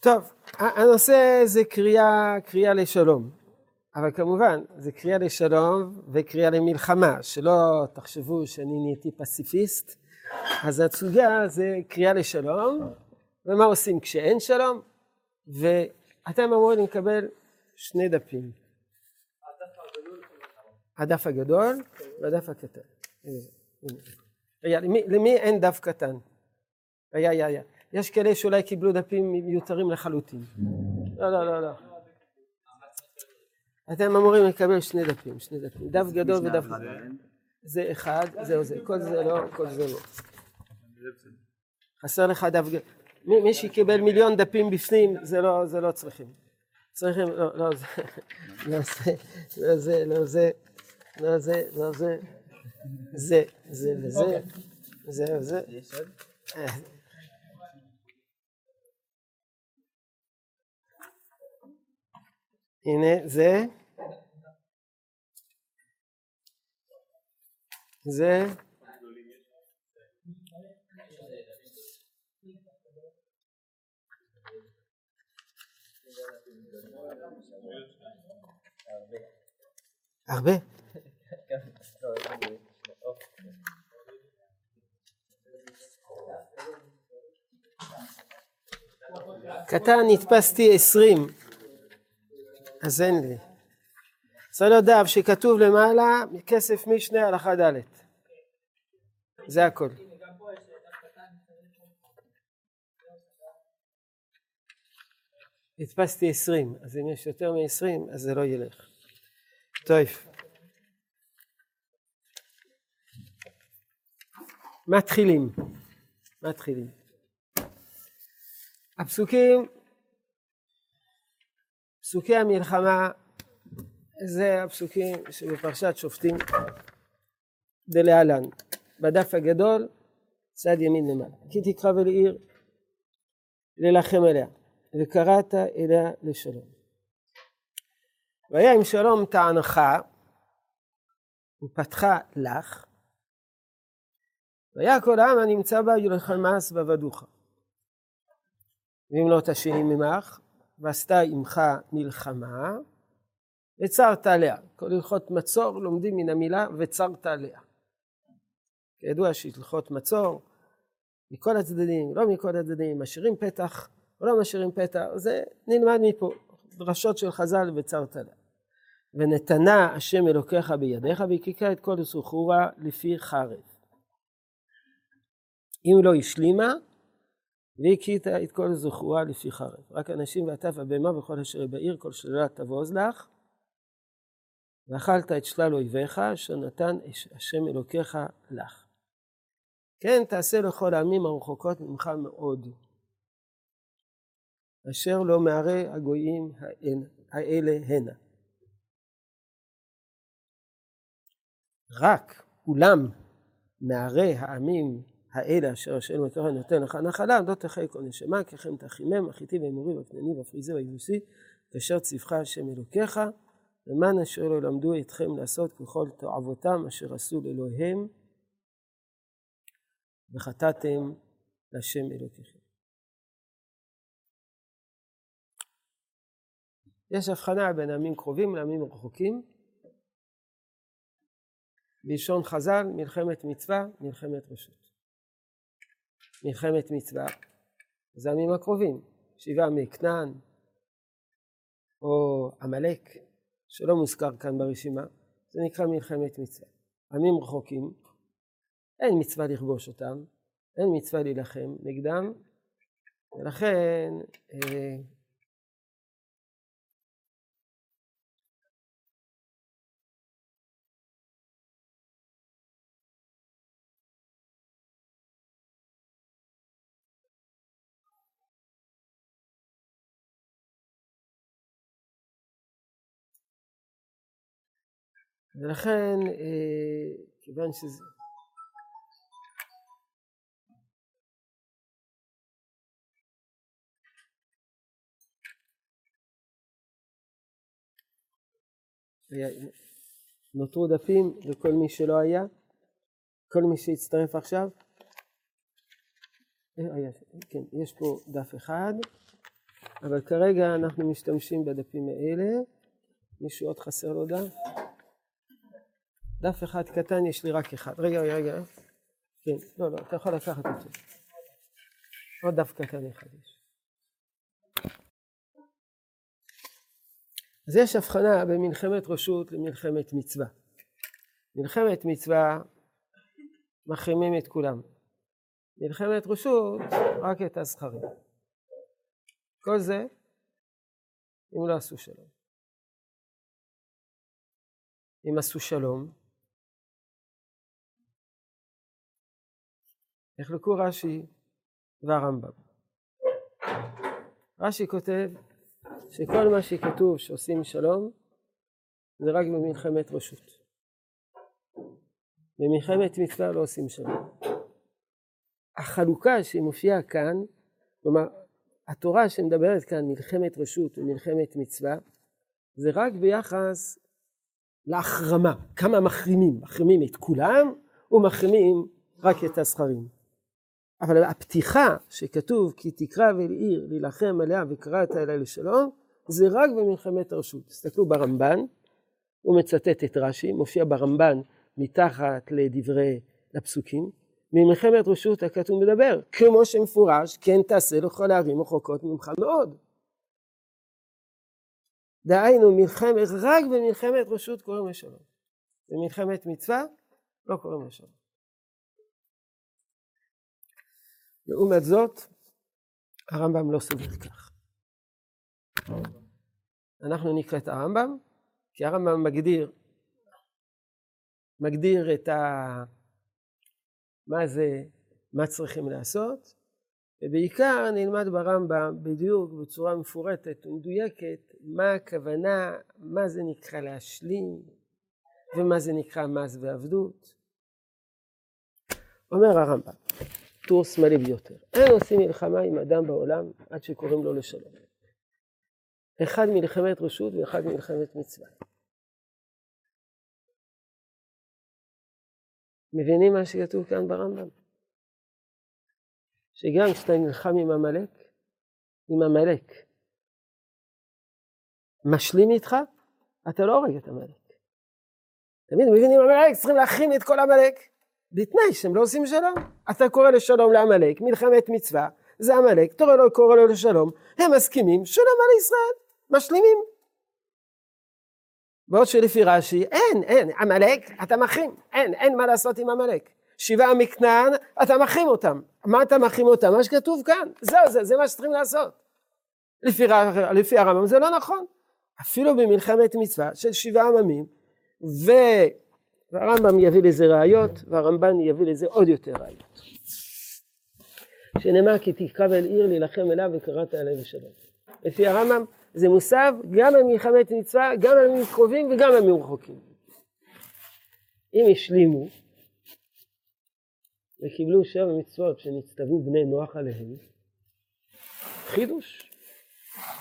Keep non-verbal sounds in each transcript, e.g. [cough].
טוב, הנושא זה קריאה, קריאה לשלום, אבל כמובן זה קריאה לשלום וקריאה למלחמה, שלא תחשבו שאני נהייתי פסיפיסט, אז הסוגיה זה קריאה לשלום, ומה עושים כשאין שלום, ואתם אמורים לקבל שני דפים. הדף הגדול והדף הקטן. למי, למי אין דף קטן? היה, היה, היה. יש כאלה שאולי קיבלו דפים מיותרים לחלוטין. לא, לא, לא, לא. אתם אמורים לקבל שני דפים, שני דפים. דף גדול ודף גדול. זה אחד, זהו זה. כל זה לא, כל זה לא. חסר לך דף גדול. מי שקיבל מיליון דפים בפנים, זה לא, זה לא צריכים. צריכים, לא, לא זה, לא זה, לא זה, לא זה, לא זה, לא זה, זה, זה וזה, זה וזה. הנה זה, זה, הרבה. קטן נתפסתי עשרים, אז אין לי. צריך להיות דף שכתוב למעלה כסף משנה הלכה ד' זה הכל. הדפסתי עשרים, אז אם יש יותר מעשרים אז זה לא ילך. טוב. מתחילים. מתחילים. הפסוקים, פסוקי המלחמה זה הפסוקים שבפרשת שופטים דלהלן, בדף הגדול צד ימין למעלה. כי תקרא ולעיר ללחם עליה וקראת אליה לשלום. והיה עם שלום טענך ופתחה לך והיה כל העם הנמצא בה ילחמס ועבדוך. ואם לא תשיני ממך ועשתה עמך מלחמה וצרת עליה. כל הלכות מצור לומדים מן המילה וצרת עליה. כידוע שהלכות מצור מכל הצדדים, לא מכל הצדדים, משאירים פתח או לא משאירים פתח, זה נלמד מפה, דרשות של חז"ל וצרת עליה. ונתנה השם אלוקיך בידיך והקיקה את כל סוחורה לפי חרב. אם לא השלימה, והכית את כל זכורה לפי חרב. רק אנשים ועטף הבהמה וכל אשר בעיר כל שללה תבוז לך, ואכלת את שלל אויביך, אשר נתן השם אלוקיך לך. כן, תעשה לכל העמים הרחוקות ממך מאוד. אשר לא מערי הגויים האלה הנה. רק אולם מערי העמים האלה אשר השם אלוקיך נותן לך נחלה לא תחי כל נשמה ככם תחימם החיטי ואמורי והכנעני והפריזי והיבוסי כאשר ציווך השם אלוקיך למען אשר לא למדו אתכם לעשות ככל תועבותם אשר עשו לאלוהיהם וחטאתם לשם אלוקיכם. יש הבחנה בין עמים קרובים לעמים רחוקים. בלשון חז"ל, מלחמת מצווה, מלחמת רשות. מלחמת מצווה זה עמים הקרובים, שבעה מכנען או עמלק, שלא מוזכר כאן ברשימה, זה נקרא מלחמת מצווה. עמים רחוקים, אין מצווה לכבוש אותם, אין מצווה להילחם נגדם, ולכן אה, ולכן, אה, כיוון שזה... נותרו דפים לכל מי שלא היה, כל מי שהצטרף עכשיו. אה, כן, יש פה דף אחד. אבל כרגע אנחנו משתמשים בדפים האלה. מישהו עוד חסר לו דף? דף אחד קטן, יש לי רק אחד. רגע, רגע. כן, לא, לא, אתה יכול לקחת אותו. עוד דף קטן אחד יש. אז יש הבחנה בין מלחמת רשות למלחמת מצווה. מלחמת מצווה מחרימים את כולם. מלחמת רשות, רק את הזכרים. כל זה, אם לא עשו שלום. אם עשו שלום, נחלקו רש"י והרמב"ם. רש"י כותב שכל מה שכתוב שעושים שלום זה רק במלחמת רשות. במלחמת מצווה לא עושים שלום. החלוקה שמופיעה כאן, כלומר התורה שמדברת כאן מלחמת רשות ומלחמת מצווה, זה רק ביחס להחרמה, כמה מחרימים, מחרימים את כולם ומחרימים רק את הזכרים. אבל הפתיחה שכתוב כי תקרא ואל עיר להילחם עליה וקראת אליה לשלום, זה רק במלחמת הרשות. תסתכלו ברמב"ן, הוא מצטט את רש"י, מופיע ברמב"ן מתחת לדברי הפסוקים. ממלחמת רשות הכתוב מדבר, כמו שמפורש, כן תעשה לכל הערים רחוקות ממך מאוד. דהיינו, מלחמת, רק במלחמת רשות קוראים לשלום. במלחמת מצווה לא קוראים לשלום. לעומת זאת, הרמב"ם לא סובר כך. אנחנו נקרא את הרמב"ם, כי הרמב"ם מגדיר, מגדיר את ה... מה זה, מה צריכים לעשות, ובעיקר נלמד ברמב"ם בדיוק בצורה מפורטת ומדויקת מה הכוונה, מה זה נקרא להשלים ומה זה נקרא מס ועבדות. אומר הרמב"ם, טור שמאלי ביותר, אין עושים מלחמה עם אדם בעולם עד שקוראים לו לשלום. אחד מלחמת רשות ואחד מלחמת מצווה. מבינים מה שכתוב כאן ברמב"ם? שגם כשאתה נלחם עם עמלק, עם עמלק משלים איתך, אתה לא הורג את עמלק. תמיד מבינים עמלק, צריכים להכין את כל עמלק. בתנאי שהם לא עושים שלום. אתה קורא לשלום לעמלק, מלחמת מצווה, זה עמלק, אתה לא קורא לו לשלום, הם מסכימים, שלום על ישראל, משלימים. בעוד שלפי רש"י, אין, אין, עמלק, אתה מחרים, אין, אין מה לעשות עם עמלק. שבעה מכנען, אתה מחרים אותם. מה אתה מחרים אותם? מה שכתוב כאן. זהו, זה, זה מה שצריכים לעשות. לפי, לפי הרמב"ם זה לא נכון. אפילו במלחמת מצווה של שבעה עממים, והרמב"ם יביא לזה ראיות, והרמב"ן יביא לזה עוד יותר ראיות. שנאמר כי תקרא אל עיר להילחם אליו וקראת עליהם בשלום. לפי הרמב"ם זה מוסב גם על מלחמת מצווה, גם על ימים קרובים וגם על ימים רחוקים. אם השלימו וקיבלו שבע מצוות שנצטוו בני נוח עליהם, חידוש,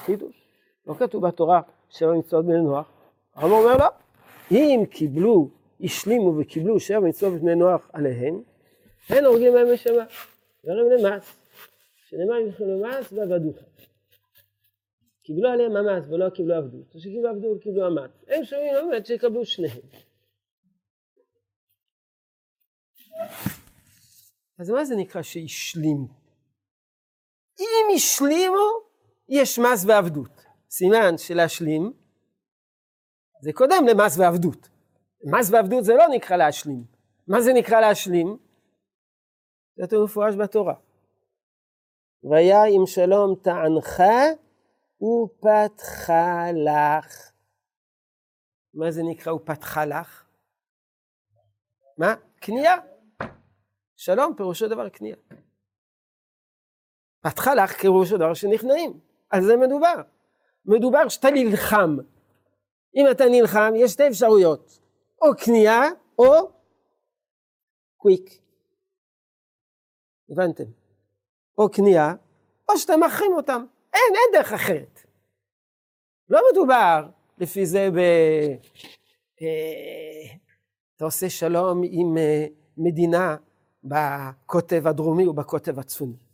חידוש. לא כתוב בתורה שבע מצוות בני נוח, הרב אומר לא, אם קיבלו, השלימו וקיבלו שבע מצוות בני נוח עליהן, אין הורגים להם בשמה, ולא למס, שנאמר למס ועבדוך. קיבלו עליהם המס ולא קיבלו עבדות, או עבדות וקיבלו המס. הם שומעים באמת שיקבלו שניהם. אז מה זה נקרא שהשלימו? אם השלימו, יש מס ועבדות. סימן שלהשלים זה קודם למס ועבדות. מס ועבדות זה לא נקרא להשלים. מה זה נקרא להשלים? זה יותר מפורש בתורה. והיה אם שלום טענך ופתחה לך. מה זה נקרא ופתחה לך? מה? קנייה. שלום פירושו דבר קנייה. פתחה לך פירושו דבר שנכנעים. על זה מדובר. מדובר שאתה נלחם. אם אתה נלחם, יש שתי אפשרויות. או קנייה, או קוויק. הבנתם? או קנייה, או שאתה מחרים אותם. אין, אין דרך אחרת. לא מדובר לפי זה ב... אה, אתה עושה שלום עם אה, מדינה בקוטב הדרומי או בקוטב הצפוני.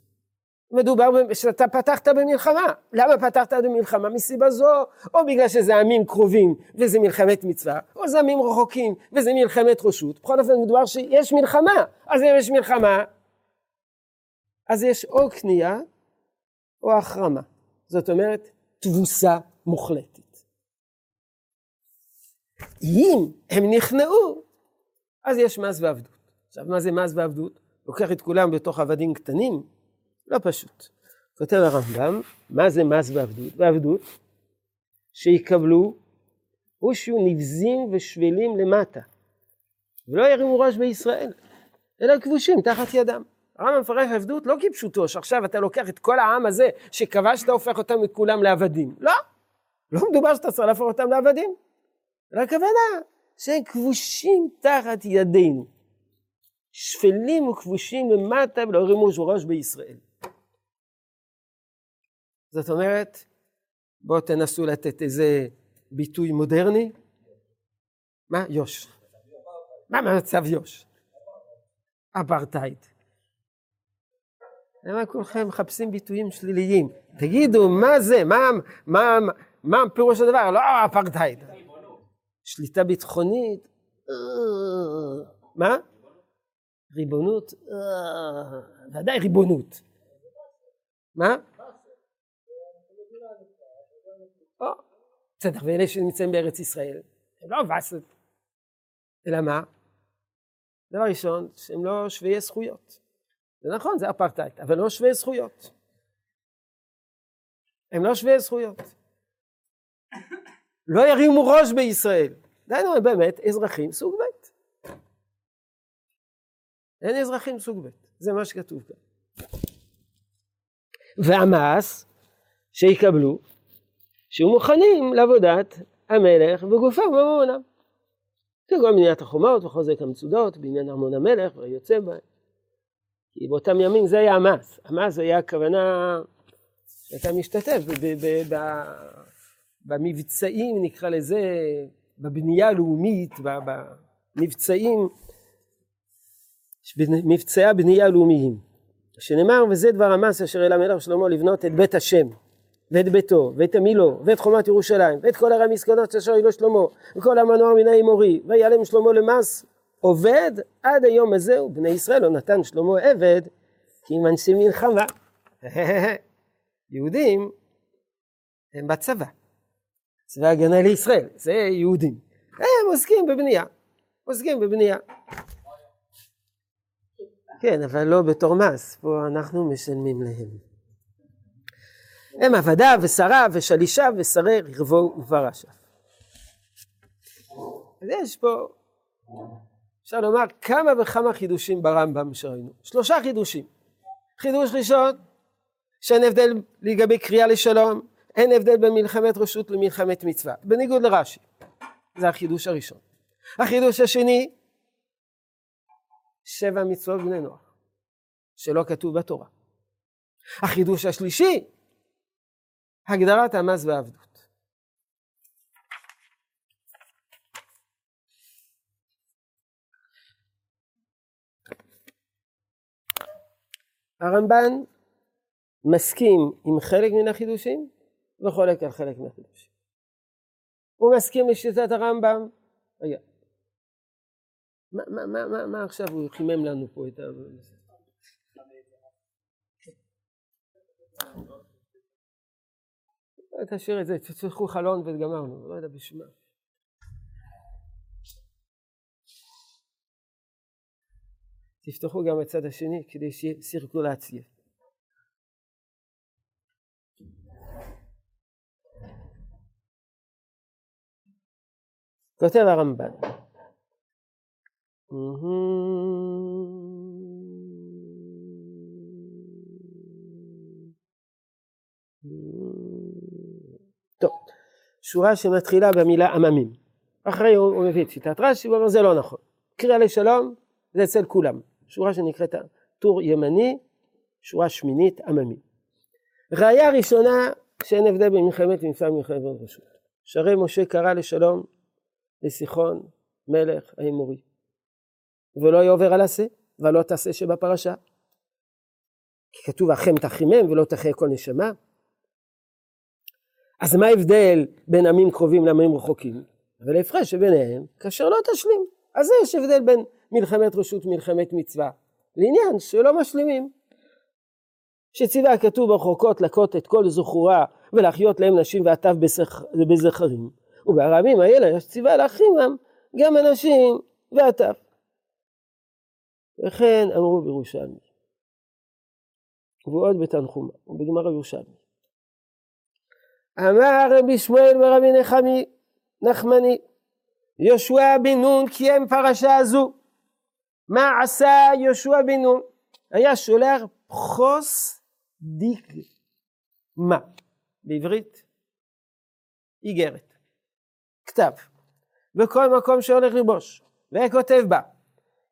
מדובר שאתה פתחת במלחמה. למה פתחת במלחמה? מסיבה זו, או בגלל שזה עמים קרובים וזה מלחמת מצווה, או זה עמים רחוקים וזה מלחמת רשות. בכל אופן מדובר שיש מלחמה. אז אם יש מלחמה, אז יש או קנייה או החרמה. זאת אומרת, תבוסה מוחלטת. אם הם נכנעו, אז יש מס ועבדות. עכשיו, מה זה מס ועבדות? לוקח את כולם בתוך עבדים קטנים? לא פשוט. כותב הרמב"ם, מה זה מס ועבדות? ועבדות, שיקבלו או שיהיו נבזים ושבלים למטה, ולא ירימו ראש בישראל, אלא כבושים תחת ידם. הרמב"ם מפרש עבדות לא כפשוטו, שעכשיו אתה לוקח את כל העם הזה שכבשת, הופך אותם מכולם לעבדים. לא, לא מדובר שאתה צריך להפוך אותם לעבדים. רק הכוונה שהם כבושים תחת ידינו. שפלים וכבושים למטה ולא הרימו ראש בישראל. זאת אומרת, בואו תנסו לתת איזה ביטוי מודרני. מה? יוש. מה מצב יוש? אפרטהייד. למה כולכם מחפשים ביטויים שליליים? תגידו, מה זה? מה, מה, מה פירוש הדבר? לא אפרטהייד. שליטה ביטחונית? מה? ריבונות? אה, ודאי ריבונות. מה? בסדר, ואלה שנמצאים בארץ ישראל, הם לא וסת, אלא מה? דבר ראשון, שהם לא שווי זכויות. זה נכון, זה אפרטהייד, אבל לא שווי זכויות. הם לא שווי זכויות. לא ירימו ראש בישראל. דהיינו, הם באמת אזרחים סוג ב'. אין אזרחים סוג ב', זה מה שכתוב כאן. והמס שיקבלו שיהיו מוכנים לעבודת המלך בגופם ובממונם. כגון בניית החומות וחוזק המצודות, בעניין ארמון המלך ויוצא בהם. כי באותם ימים זה היה המס. המס היה הכוונה שאתה משתתף במבצעים, נקרא לזה, בבנייה הלאומית, במבצעים, מבצעי הבנייה הלאומיים. שנאמר, וזה דבר המס אשר אל המלך שלמה לבנות את בית השם. ואת ביתו, ואת המילו, ואת חומת ירושלים, ואת כל הרי המסכנות אשר היו לו שלמה, וכל המנוע מן האמורי, ויעלם שלמה למס עובד עד היום הזה, ובני ישראל לא נתן שלמה עבד, כי הם אנשי מלחמה. [laughs] יהודים הם בצבא, צבא הגנה לישראל, זה יהודים. הם עוסקים בבנייה, עוסקים בבנייה. כן, אבל לא בתור מס, פה אנחנו משלמים להם. הם עבדיו ושריו ושלישיו ושרי רכבו ופרשיו. אז יש פה, אפשר לומר, כמה וכמה חידושים ברמב"ם שראינו. שלושה חידושים. חידוש ראשון, שאין הבדל לגבי קריאה לשלום, אין הבדל בין מלחמת רשות למלחמת מצווה, בניגוד לרש"י. זה החידוש הראשון. החידוש השני, שבע מצוות בני נוח, שלא כתוב בתורה. החידוש השלישי, הגדרת המס והעבדות. הרמב"ן מסכים עם חלק מן החידושים וחולק על חלק מהחידושים. הוא מסכים לשיטת הרמב"ם, רגע, מה, מה, מה, מה עכשיו הוא חימם לנו פה את ה... תשאיר את זה, תצטרכו חלון וגמרנו, לא יודע בשביל מה. תפתחו גם הצד השני כדי שיהיה סירקולציה. כותב הרמב"ן. טוב, שורה שמתחילה במילה עממים. אחרי הוא, הוא מביא את שיטת רש"י, הוא אומר זה לא נכון. קריאה לשלום זה אצל כולם. שורה שנקראת טור ימני, שורה שמינית עממי. ראיה ראשונה שאין הבדל בין מלחמת מבצע ומלחמת רשות. שהרי משה קרא לשלום לסיחון מלך האמורי. ולא יעובר על עשה, ולא תעשה שבפרשה. כי כתוב אחם תחימם ולא תחיה כל נשמה. אז מה ההבדל בין עמים קרובים לעמים רחוקים? אבל ההפרש שביניהם, כאשר לא תשלים. אז יש הבדל בין מלחמת רשות ומלחמת מצווה, לעניין שלא משלימים. שציווה הכתוב ברחוקות לקות את כל זכורה ולהחיות להם נשים ועטף בזכרים. ובארמים האלה יש ציווה להחרימם גם אנשים ועטף. וכן אמרו בירושלמי. ועוד בתנחומה, ובגמר הירושלמי. אמר רבי שמואל ורבי נחמי, נחמני, יהושע בן נון קיים פרשה זו. מה עשה יהושע בן נון? היה שולח פחוס מה? בעברית? איגרת, כתב, בכל מקום שהולך ללבוש, וכותב בה,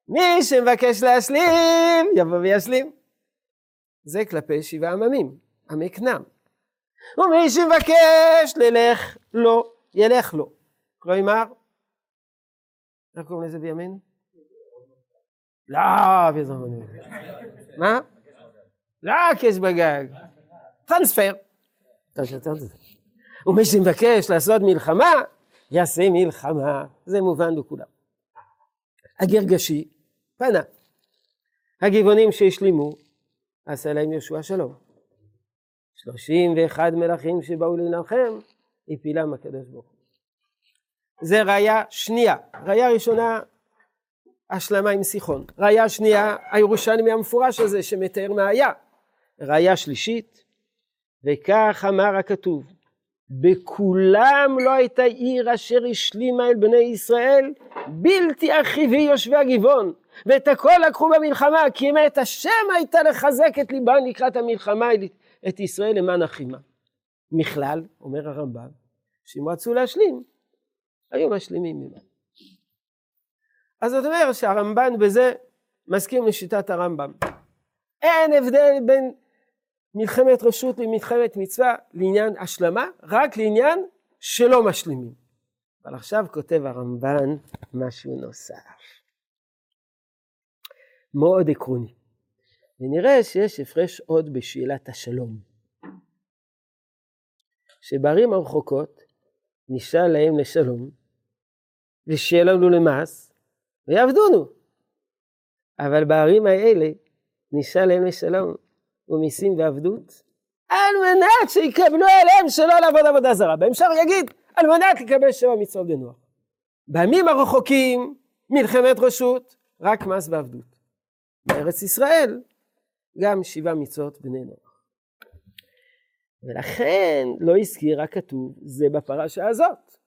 מי שמבקש להשלים, יבוא וישלים. זה כלפי שבעה עממים, עמי כנען. ומי שמבקש ללך לו, ילך לו. כלומר, איך קוראים לזה בימינו? לא, בזמנו. מה? לא כס בגג. טרנספר. ומי שמבקש לעשות מלחמה, יעשה מלחמה. זה מובן לכולם. הגרגשי פנה. הגבעונים שהשלימו, עשה להם יהושע שלום. שלושים ואחד מלכים שבאו להנחם, הפילם הקדוש ברוך הוא. זה ראיה שנייה. ראיה ראשונה, השלמה עם סיחון. ראיה שנייה, הירושלמי המפורש הזה שמתאר מה היה. ראיה שלישית, וכך אמר הכתוב, בכולם לא הייתה עיר אשר השלימה אל בני ישראל, בלתי אחיבי יושבי הגבעון, ואת הכל לקחו במלחמה, כי אם את השם הייתה לחזק את ליבם לקראת המלחמה את ישראל למען אחימה. מכלל, אומר הרמב"ם, שאם רצו להשלים, היו משלימים ממנו. אז זאת אומרת שהרמב"ן בזה מסכים לשיטת הרמב"ם. אין הבדל בין מלחמת רשות למלחמת מצווה לעניין השלמה, רק לעניין שלא משלימים. אבל עכשיו כותב הרמב"ן משהו נוסף. מאוד עקרוני. ונראה שיש הפרש עוד בשאלת השלום. שבערים הרחוקות נשאל להם לשלום, ושיהיה לנו למס, ויעבדונו. אבל בערים האלה נשאל להם לשלום, ומיסים ועבדות, על מנת שיקבלו עליהם שלא לעבוד עבודה זרה. בהמשך יגיד, על מנת לקבל שבע מצוות בנוח. בימים הרחוקים, מלחמת רשות, רק מס ועבדות. בארץ ישראל, גם שבעה מצוות בני נוח. ולכן לא הזכיר הכתוב זה בפרשה הזאת.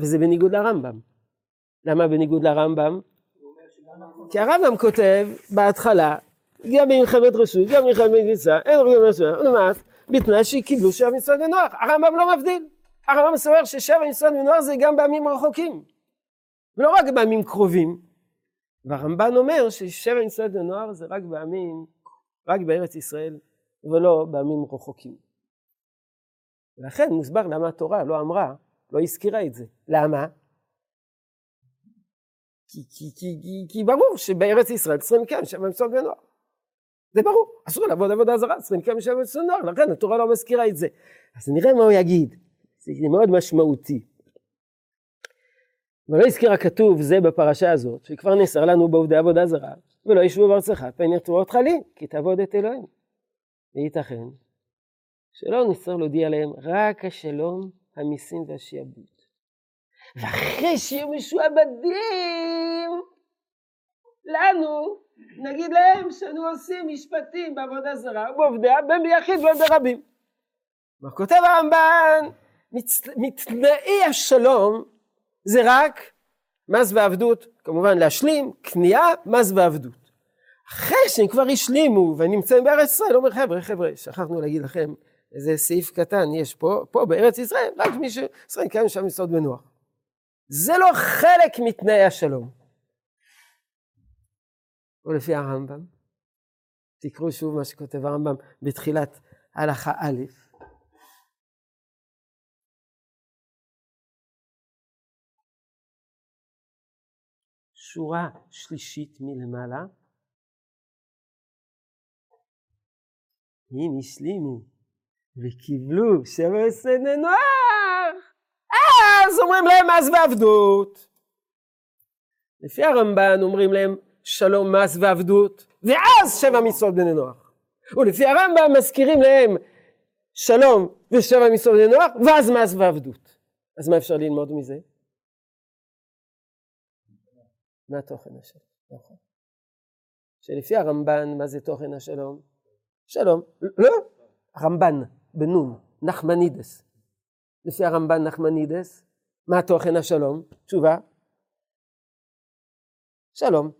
וזה בניגוד לרמב"ם. למה בניגוד לרמב"ם? כי הרמב"ם כותב בהתחלה, גם במלחמת רשות, גם במלחמת מצווה, אין רגע מצווה, ולמעט, בתנאי שקיבלו שבע מצוות בנוח. הרמב"ם לא מבדיל. הרמב"ם סובר ששבע מצוות בנוח זה גם בימים רחוקים. ולא רק בימים קרובים. והרמב"ן אומר ששבע מצוות בנוער זה רק בימים, רק בארץ ישראל, ולא בימים רחוקים. ולכן מוסבר למה התורה לא אמרה, לא הזכירה את זה. למה? כי, כי, כי, כי, כי ברור שבארץ ישראל צריכים לקיים שבע מצוות בנוער. זה ברור, אסור לעבוד עבודה זרה, צריכים לקיים שבע מצוות בנוער, לכן התורה לא מזכירה את זה. אז נראה מה הוא יגיד, זה מאוד משמעותי. ולא הזכיר הכתוב זה בפרשה הזאת, שכבר נאסר לנו בעובדי עבודה זרה, ולא ישבו בארצך, פן ירצו אותך לי, כי תעבוד את אלוהים. וייתכן שלא נצטרך להודיע להם רק השלום, המיסים והשיעבוד. ואחרי שיהיו משועבדים לנו, נגיד להם שאנו עושים משפטים בעבודה זרה, ובעובדיה, ביחיד ובין ברבים. מה כותב הרמב"ן? מתנאי השלום זה רק מס ועבדות, כמובן להשלים, קנייה, מס ועבדות. אחרי שהם כבר השלימו ונמצאים בארץ ישראל, אומר חבר'ה, חבר'ה, שכחנו להגיד לכם איזה סעיף קטן יש פה, פה בארץ ישראל, רק מי שישראל קיים שם יסוד בנוח. זה לא חלק מתנאי השלום. או לפי הרמב"ם, תקראו שוב מה שכותב הרמב"ם בתחילת הלכה א', שורה שלישית מלמעלה, אם השלימו וקיבלו שבע סנה נוח, אז אומרים להם מס ועבדות. לפי הרמב"ן אומרים להם שלום מס ועבדות, ואז שבע מצוות בני נוח. ולפי הרמב"ם מזכירים להם שלום ושבע מצוות בני נוח, ואז מס ועבדות. אז מה אפשר ללמוד מזה? מה תוכן השלום? נכון. שלפי הרמב"ן, מה זה תוכן השלום? שלום. לא, רמב"ן, בנון, נחמנידס. לפי הרמב"ן נחמנידס, מה תוכן השלום? תשובה. שלום.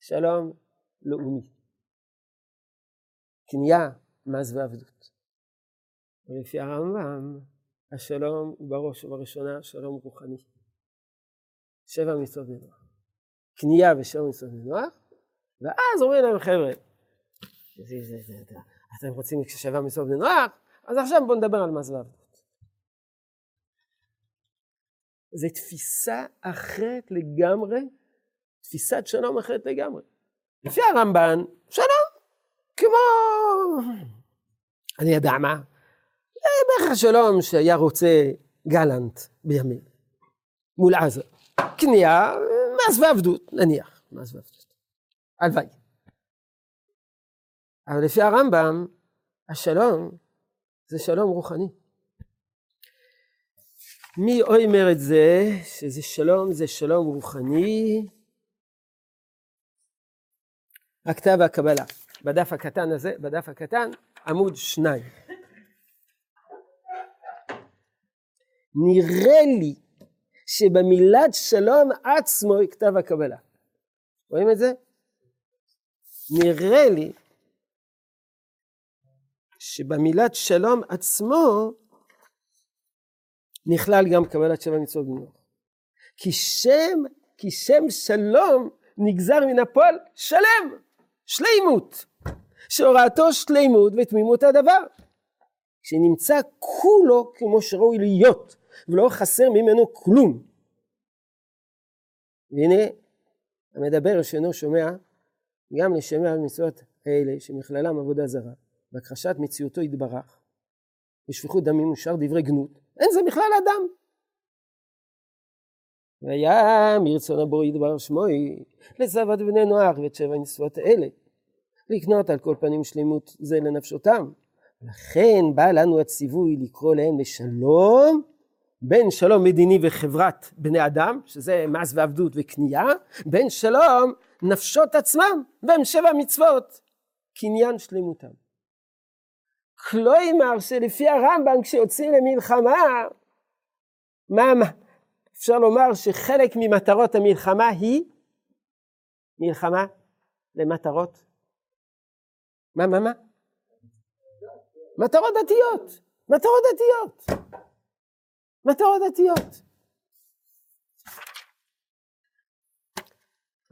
שלום לאומי. קנייה, מס ועבדות. ולפי הרמב"ם, השלום הוא בראש ובראשונה שלום רוחני. שבע מצוות בני נוח. קנייה ושבע מצוות בני נוח, ואז אומרים להם חבר'ה, אתם רוצים שבע מצוות בני נוח? אז עכשיו בואו נדבר על מס. זו תפיסה אחרת לגמרי, תפיסת שלום אחרת לגמרי. לפי הרמב"ן, שלום, כמו, אני יודע מה, בערך השלום שהיה רוצה גלנט בימים, מול עזה. קנייה, מס ועבדות, נניח, מס ועבדות. הלוואי. אבל לפי הרמב"ם, השלום זה שלום רוחני. מי אומר את זה, שזה שלום, זה שלום רוחני? הכתב והקבלה. בדף הקטן הזה, בדף הקטן, עמוד שניים. נראה לי שבמילת שלום עצמו היא כתב הקבלה. רואים את זה? נראה לי שבמילת שלום עצמו נכלל גם קבלת שבע מצוות בנוח. כי שם, כי שם שלום נגזר מן הפועל שלם, שלימות, שהוראתו שלימות ותמימות הדבר, שנמצא כולו כמו שראוי להיות, ולא חסר ממנו כלום. והנה המדבר שאינו שומע גם לשמע על מצוות האלה שמכללם עבודה זרה והכחשת מציאותו יתברך ושפיכות דמים ושאר דברי גנות אין זה בכלל אדם. והיה מרצון הבורא ידבר שמוי לזבת בני נוח ואת שבע נשואות האלה לקנות על כל פנים שלמות זה לנפשותם לכן בא לנו הציווי לקרוא להם לשלום בין שלום מדיני וחברת בני אדם, שזה מס ועבדות וקנייה, בין שלום נפשות עצמם, והם שבע מצוות, קניין שלמותם. כלומר שלפי הרמב"ם כשיוצאים למלחמה, מה, מה, אפשר לומר שחלק ממטרות המלחמה היא מלחמה למטרות, מה, מה, מה? מטרות דתיות, מטרות דתיות. מטרות דתיות.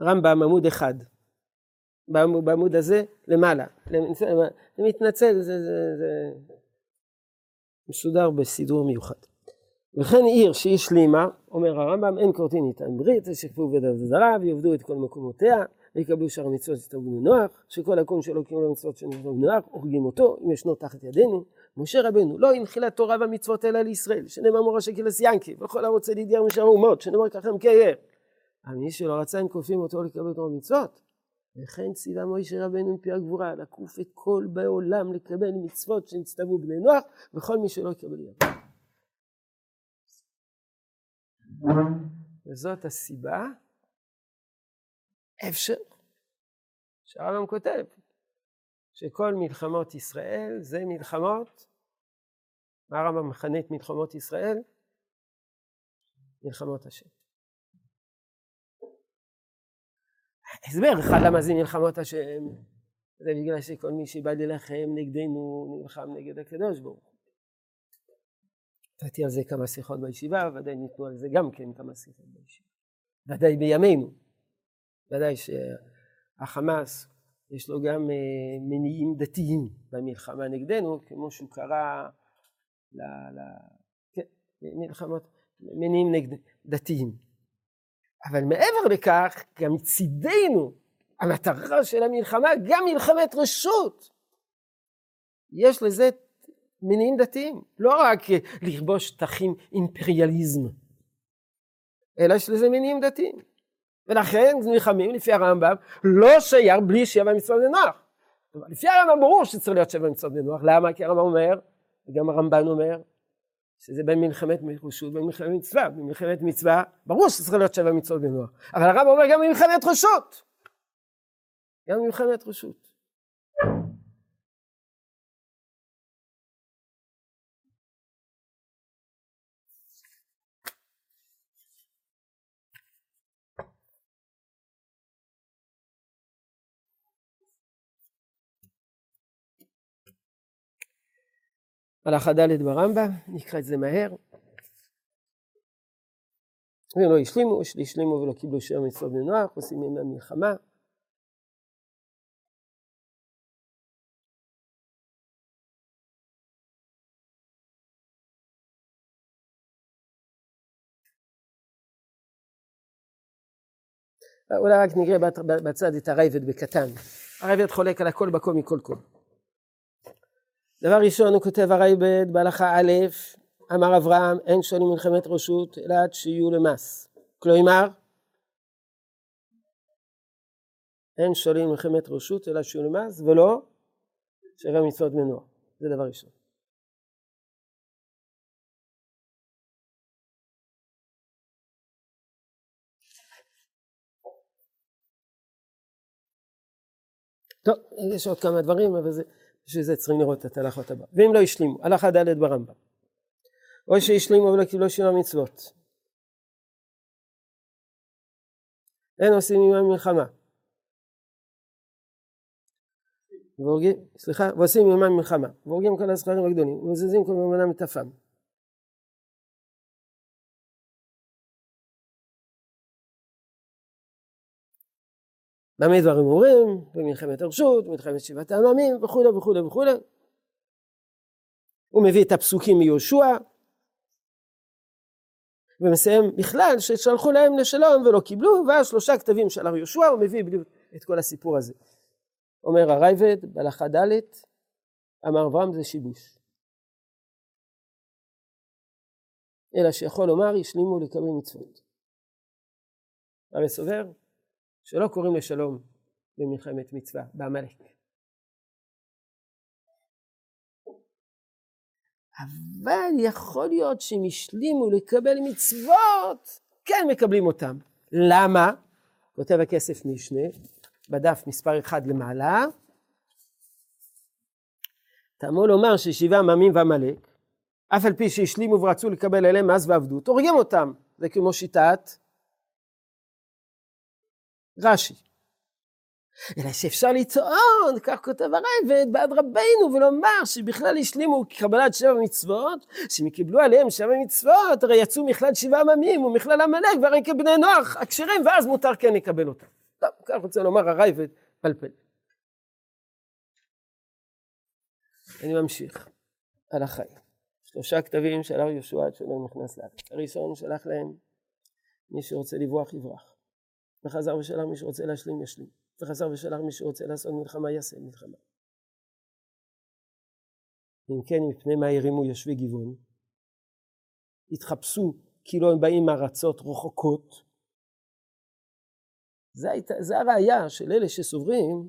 רמב"ם עמוד אחד, בעמוד הזה למעלה, אני מתנצל, זה, זה, זה מסודר בסידור מיוחד. וכן עיר שהיא שלימה, אומר הרמב"ם, אין כורתין איתן ברית, בדרך זרה, ויעבדו את כל מקומותיה, ויקבלו שאר המצוות את בני נוח, שכל הקום שלא קיבלו המצוות של בני נוח, הורגים אותו, אם ישנו תחת ידינו. משה רבנו לא הנחילה תורה והמצוות אלא לישראל, שנאמר מורשה קילס ינקי, וכל הרוצה לידיעה משאר האומות, שנאמר ככה מקייר. אבל מי שלא רצה, הם כופים אותו לקבל תורה ומצוות. וכן ציווה משה רבנו מפי הגבורה, לקוף את כל בעולם לקבל מצוות שנצטוו בני נוח, וכל מי שלא יקבל יד. וזאת הסיבה אפשר. שהרמב"ם כותב שכל מלחמות ישראל זה מלחמות, מה הרמב"ם מכנה את מלחמות ישראל? מלחמות השם. הסבר אחד למה זה מלחמות השם, זה בגלל שכל מי שבא להילחם נגדנו נלחם נגד הקדוש ברוך הוא. נתתי על זה כמה שיחות בישיבה, ודאי ניתנו על זה גם כן כמה שיחות בישיבה. ודאי בימינו. ודאי שהחמאס יש לו גם אה, מניעים דתיים במלחמה נגדנו, כמו שהוא קרא ל... ל... כן, מלחמות, מניעים נגד דתיים. אבל מעבר לכך, גם צידנו המטרה של המלחמה גם מלחמת רשות. יש לזה מניעים דתיים, לא רק לכבוש שטחים אימפריאליזם, אלא יש לזה מניעים דתיים. ולכן נלחמים לפי הרמב"ם לא שייך בלי שבע מצוות בנוח. לפי הרמב"ם ברור שצריך להיות שבע מצוות בנוח, למה? כי הרמב"ם אומר, וגם הרמב"ן אומר, שזה בין מלחמת רשות ובין מלחמת מצווה. במלחמת מצווה, ברור שצריך להיות שבע מצוות בנוח. אבל הרמב"ם אומר גם במלחמת רשות. גם במלחמת רשות. הלכה ד' ברמב"ם, נקרא את זה מהר. ולא השלימו, השלימו ולא קיבלו שם בני נוח, עושים ימי מלחמה. אולי רק נראה בצד את הרייבד בקטן. הרייבד חולק על הכל בכל מכל כל. דבר ראשון הוא כותב הרייבד בהלכה א', אמר אברהם, אין שונים מלחמת רשות אלא עד שיהיו למס. כלומר, אין שולים מלחמת רשות אלא שיהיו למס, ולא שבע מצוות מנוע. זה דבר ראשון. טוב, יש עוד כמה דברים, אבל זה... בשביל זה צריכים לראות את ההלכות הבא. ואם לא השלימו, הלכה ד' ברמב"ם. או שהשלימו ולא קיבלו שינה מצוות. אין עושים עמם מלחמה. והורגים, סליחה, ועושים עמם מלחמה. והורגים כל הזכרים הגדולים, ומזזים כל ממנם אפם. במה דברים אומרים? במלחמת הרשות, במלחמת שבעת העממים וכולי וכולי וכולי. הוא מביא את הפסוקים מיהושע, ומסיים בכלל ששלחו להם לשלום ולא קיבלו, ואז שלושה כתבים של הר יהושע, הוא מביא את כל הסיפור הזה. אומר הרייבד בהלכה ד', אמר אברהם זה שיבוש. אלא שיכול לומר, השלימו לקבל מצוות. הרי סובר שלא קוראים לשלום במלחמת מצווה, בעמלק. אבל יכול להיות שהם השלימו לקבל מצוות, כן מקבלים אותם. למה? כותב הכסף משנה, בדף מספר אחד למעלה, תאמרו לומר ששבעה עממים ועמלק, אף על פי שהשלימו ורצו לקבל אליהם מס ועבדות, הורגים אותם. זה כמו שיטת רש"י. אלא שאפשר לטעון, כך כותב הרייבד, בעד רבינו, ולומר שבכלל השלימו קבלת שבע מצוות, שהם קיבלו עליהם שבע מצוות, הרי יצאו מכלל שבעה עממים ומכלל עמלק, והרי כבני נוח הכשרים, ואז מותר כן לקבל אותם. טוב, כך רוצה לומר הרייבד, פלפל. אני ממשיך על החיים. שלושה כתבים של הר יהושע עד שלא נכנס לארץ. הראשון שלח להם, מי שרוצה לברוח יברח. וחזר ושלח מי שרוצה להשלים ישלים, וחזר ושלח מי שרוצה לעשות מלחמה יעשה מלחמה. אם כן מפני מה הרימו יושבי גבעון, התחפשו כאילו הם באים מארצות רחוקות. זה, היית, זה הראייה של אלה שסוברים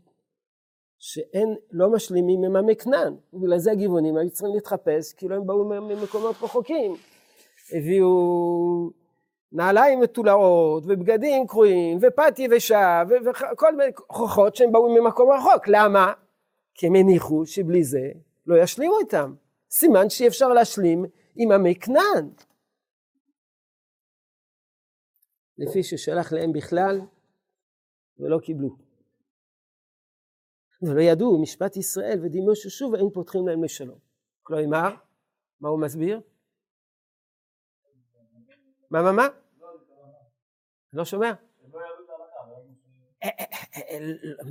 שאין, לא משלימים עם עמי כנען, ובגלל זה הגבעונים היו צריכים להתחפש כאילו הם באו ממקומות רחוקים. הביאו נעליים מתולעות, ובגדים קרועים, ופת יבשה, וכל מיני כוחות שהם באו ממקום רחוק. למה? כי הם הניחו שבלי זה לא ישלימו איתם. סימן שאי אפשר להשלים עם עמי כנען. לפי ששלח להם בכלל, ולא קיבלו. ולא ידעו משפט ישראל ודימו ששוב אין פותחים להם לשלום. כלומר, מה הוא מסביר? מה, מה, מה? לא שומע?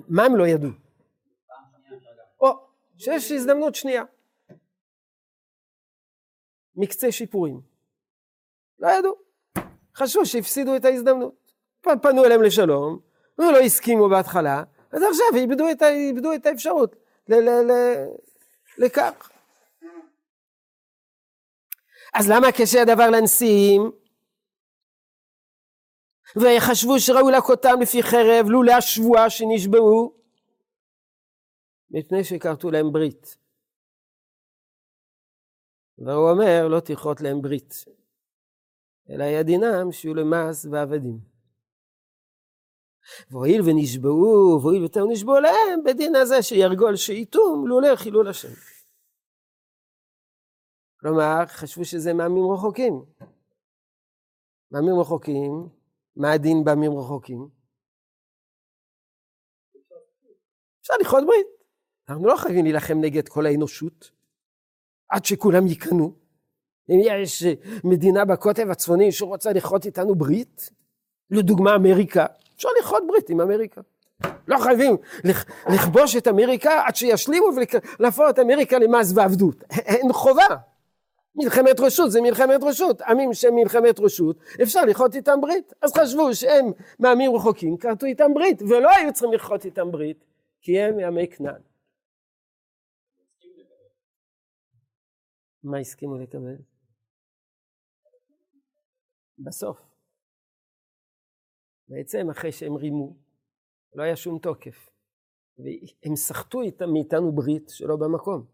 מה הם לא ידעו? או, שיש הזדמנות שנייה. מקצה שיפורים. לא ידעו. חשבו שהפסידו את ההזדמנות. פנו אליהם לשלום, ולא הסכימו בהתחלה, אז עכשיו איבדו את, איבדו את האפשרות ל, ל, ל, לכך. אז למה קשה הדבר לנשיאים? ויחשבו שראו להכותם לפי חרב לולא השבועה שנשבעו מפני שכרתו להם ברית. והוא אומר לא תכרות להם ברית אלא היה דינם שיהיו למעש ועבדים. והואיל ונשבעו והואיל ויותר נשבעו להם בדין הזה שירגול שאיתום לולא חילול השם. כלומר חשבו שזה מעמים רחוקים. מעמים רחוקים מה הדין בעמים רחוקים? אפשר לכרות ברית. אנחנו לא חייבים להילחם נגד כל האנושות, עד שכולם ייכנעו. אם יש מדינה בקוטב הצפוני שרוצה לכרות איתנו ברית, לדוגמה אמריקה, אפשר לכרות ברית עם אמריקה. לא חייבים לכבוש את אמריקה עד שישלימו ולהפוך את אמריקה למס ועבדות. אין חובה. מלחמת רשות זה מלחמת רשות, עמים שהם מלחמת רשות, אפשר לכרות איתם ברית. אז חשבו שהם מעמים רחוקים, כרתו איתם ברית, ולא היו צריכים לכרות איתם ברית, כי הם ימי כנען. מה הסכימו לקבל? בסוף. בעצם אחרי שהם רימו, לא היה שום תוקף. והם סחטו איתם מאיתנו ברית שלא במקום.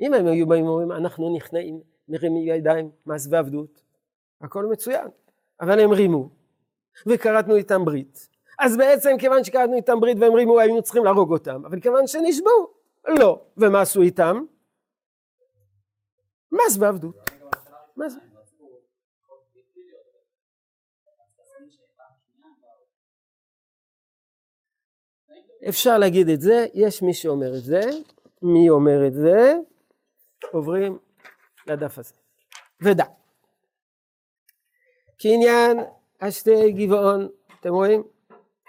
אם הם היו באים ואומרים, אנחנו נכנעים, מרימים ידיים, מס ועבדות, הכל מצוין. אבל הם רימו, וכרתנו איתם ברית. אז בעצם כיוון שכרתנו איתם ברית והם רימו, היינו צריכים להרוג אותם. אבל כיוון שנשבעו, לא. ומה עשו איתם? מס ועבדות. זה? אפשר להגיד את זה, יש מי שאומר את זה, מי אומר את זה? עוברים לדף הזה. ודע. כעניין השתי גבעון, אתם רואים?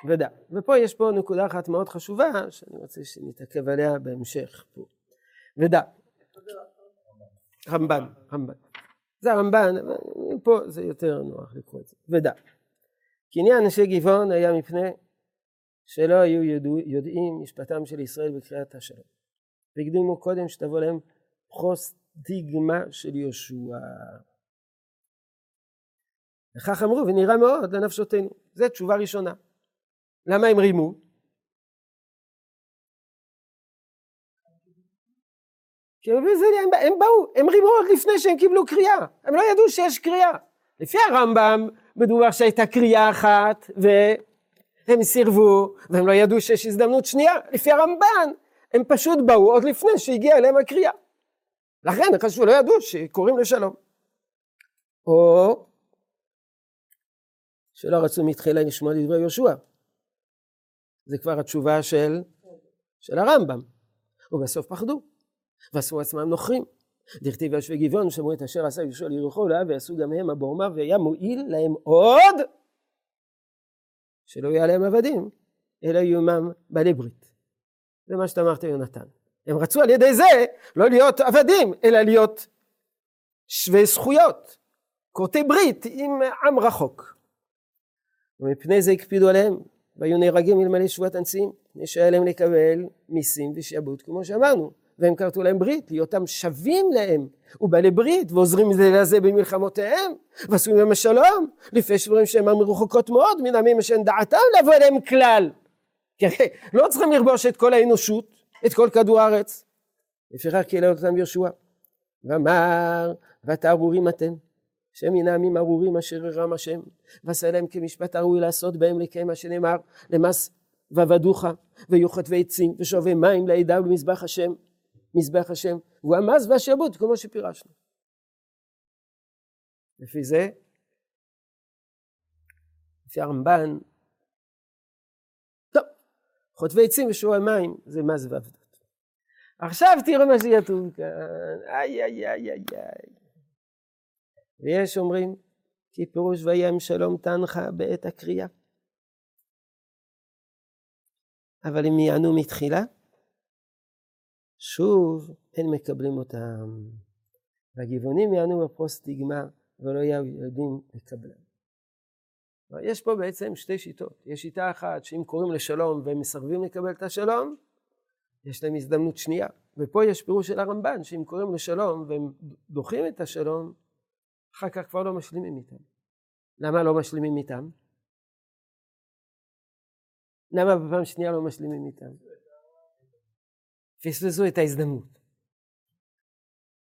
ודע. ופה יש פה נקודה אחת מאוד חשובה, שאני רוצה שנתעכב עליה בהמשך פה. ודע. רמב"ן, רמב"ן. זה הרמב"ן, פה זה יותר נוח לקרוא את זה. ודע. קניין אנשי גבעון היה מפני שלא היו ידוע, יודעים משפטם של ישראל בקריאת השלום. והקדימו קודם שתבוא להם פרוס דיגמה של יהושע. וכך אמרו ונראה מאוד לנפשותינו. זו תשובה ראשונה. למה הם רימו? כי הם, הם באו, הם רימו עוד לפני שהם קיבלו קריאה. הם לא ידעו שיש קריאה. לפי הרמב"ם מדובר שהייתה קריאה אחת והם סירבו והם לא ידעו שיש הזדמנות שנייה. לפי הרמב"ן הם פשוט באו עוד לפני שהגיעה אליהם הקריאה. לכן חשבו, לא ידעו שקוראים לשלום. או שלא רצו מתחילה לשמוע דברי יהושע. זה כבר התשובה של, של הרמב"ם. ובסוף פחדו, ועשו עצמם נוכרים. דכתיב יושבי גבעון, שמעו את אשר עשה יהושע ליריחו לעב, ועשו גם הם הבורמה, והיה מועיל להם עוד, שלא יהיה להם עבדים, אלא יהיו עמם בעלי ברית. זה מה שאתה אמרת יונתן. הם רצו על ידי זה לא להיות עבדים, אלא להיות שווי זכויות, כורתי ברית עם עם רחוק. ומפני זה הקפידו עליהם, והיו נהרגים אלמלא שבועת הנשיאים, מפני שהיה להם לקבל מיסים ושעבוד, כמו שאמרנו, והם כרתו להם ברית, להיותם שווים להם, ובעלי ברית, ועוזרים זה לזה במלחמותיהם, ועשו להם השלום, לפני שברים שהם מרוחקות מאוד מן עמים שאין דעתם לבוא אליהם כלל. כי לא צריכים לרבוש את כל האנושות, את כל כדור הארץ. לפיכך קילל אותם יהושע, ואמר, ואתה ארורים אתם, שם מן העמים ארורים אשר הרם השם, ועשה להם כמשפט הראוי לעשות בהם לקיים מה שנאמר, למס ועבדוך, ויהיו חוטבי עצים, ושואבי מים לעדה ולמזבח השם, מזבח השם, והוא המס והשעבוד, כמו שפירשנו. לפי זה, לפי הרמב"ן, חוטבי עצים ושועי מים זה מס ועבדות. עכשיו תראו מה שיתום כאן, איי איי איי איי איי. ויש אומרים כי פירוש וים שלום תנך בעת הקריאה. אבל אם יענו מתחילה, שוב אין מקבלים אותם. והגבעונים יענו בפרוסטיגמה ולא יהיו יודעים לקבלם. יש פה בעצם שתי שיטות. יש שיטה אחת שאם קוראים לשלום והם מסרבים לקבל את השלום, יש להם הזדמנות שנייה. ופה יש פירוש של הרמב"ן, שאם קוראים לשלום והם דוחים את השלום, אחר כך כבר לא משלימים איתם. למה לא משלימים איתם? למה בפעם שנייה לא משלימים איתם? פספסו את ההזדמנות.